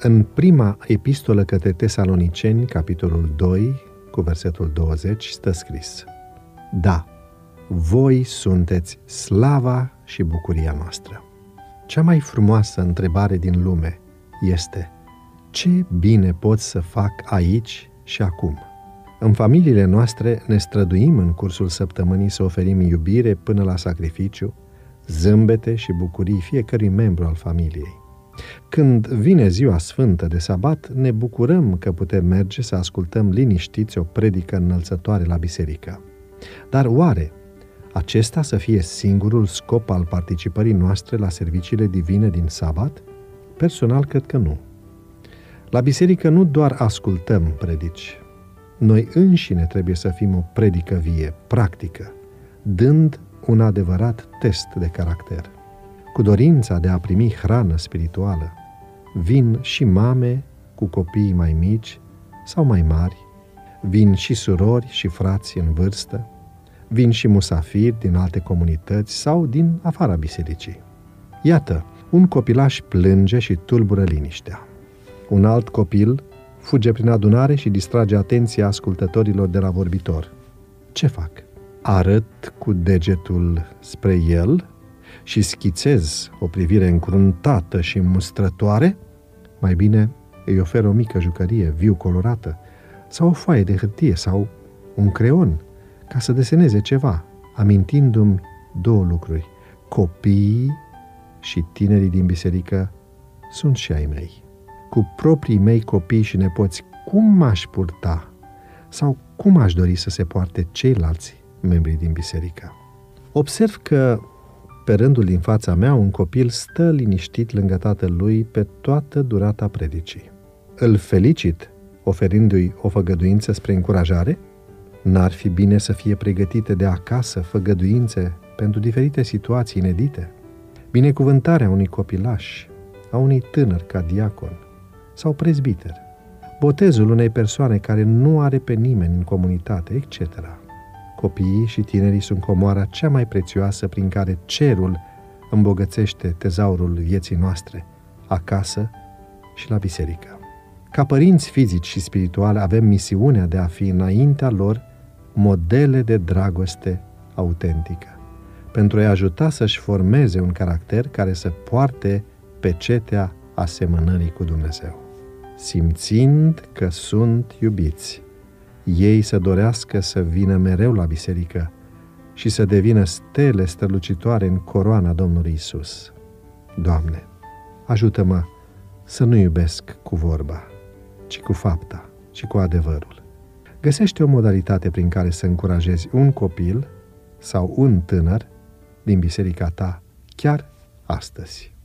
În prima epistolă către Tesaloniceni, capitolul 2, cu versetul 20, stă scris Da, voi sunteți slava și bucuria noastră. Cea mai frumoasă întrebare din lume este ce bine pot să fac aici și acum? În familiile noastre ne străduim în cursul săptămânii să oferim iubire până la sacrificiu, zâmbete și bucurii fiecărui membru al familiei. Când vine ziua sfântă de sabat, ne bucurăm că putem merge să ascultăm liniștiți o predică înălțătoare la biserică. Dar oare acesta să fie singurul scop al participării noastre la serviciile divine din sabat? Personal, cred că nu. La biserică nu doar ascultăm predici. Noi înșine trebuie să fim o predică vie, practică, dând un adevărat test de caracter. Cu dorința de a primi hrană spirituală, vin și mame cu copii mai mici sau mai mari, vin și surori și frați în vârstă, vin și musafiri din alte comunități sau din afara bisericii. Iată, un copilaș plânge și tulbură liniștea. Un alt copil fuge prin adunare și distrage atenția ascultătorilor de la vorbitor. Ce fac? Arăt cu degetul spre el și schițez o privire încruntată și mustrătoare? Mai bine îi ofer o mică jucărie viu colorată sau o foaie de hârtie sau un creon ca să deseneze ceva, amintindu-mi două lucruri. Copiii și tinerii din biserică sunt și ai mei. Cu proprii mei copii și nepoți, cum m-aș purta sau cum aș dori să se poarte ceilalți membri din biserică? Observ că pe rândul din fața mea un copil stă liniștit lângă tatălui pe toată durata predicii. Îl felicit oferindu-i o făgăduință spre încurajare N-ar fi bine să fie pregătite de acasă făgăduințe pentru diferite situații inedite? Binecuvântarea unui copilaș, a unui tânăr ca diacon sau prezbiter, botezul unei persoane care nu are pe nimeni în comunitate, etc. Copiii și tinerii sunt comoara cea mai prețioasă prin care cerul îmbogățește tezaurul vieții noastre, acasă și la biserică. Ca părinți fizici și spirituali avem misiunea de a fi înaintea lor modele de dragoste autentică, pentru a-i ajuta să-și formeze un caracter care să poarte pe cetea asemănării cu Dumnezeu. Simțind că sunt iubiți, ei să dorească să vină mereu la biserică și să devină stele strălucitoare în coroana Domnului Isus. Doamne, ajută-mă să nu iubesc cu vorba, ci cu fapta și cu adevărul Găsește o modalitate prin care să încurajezi un copil sau un tânăr din biserica ta chiar astăzi.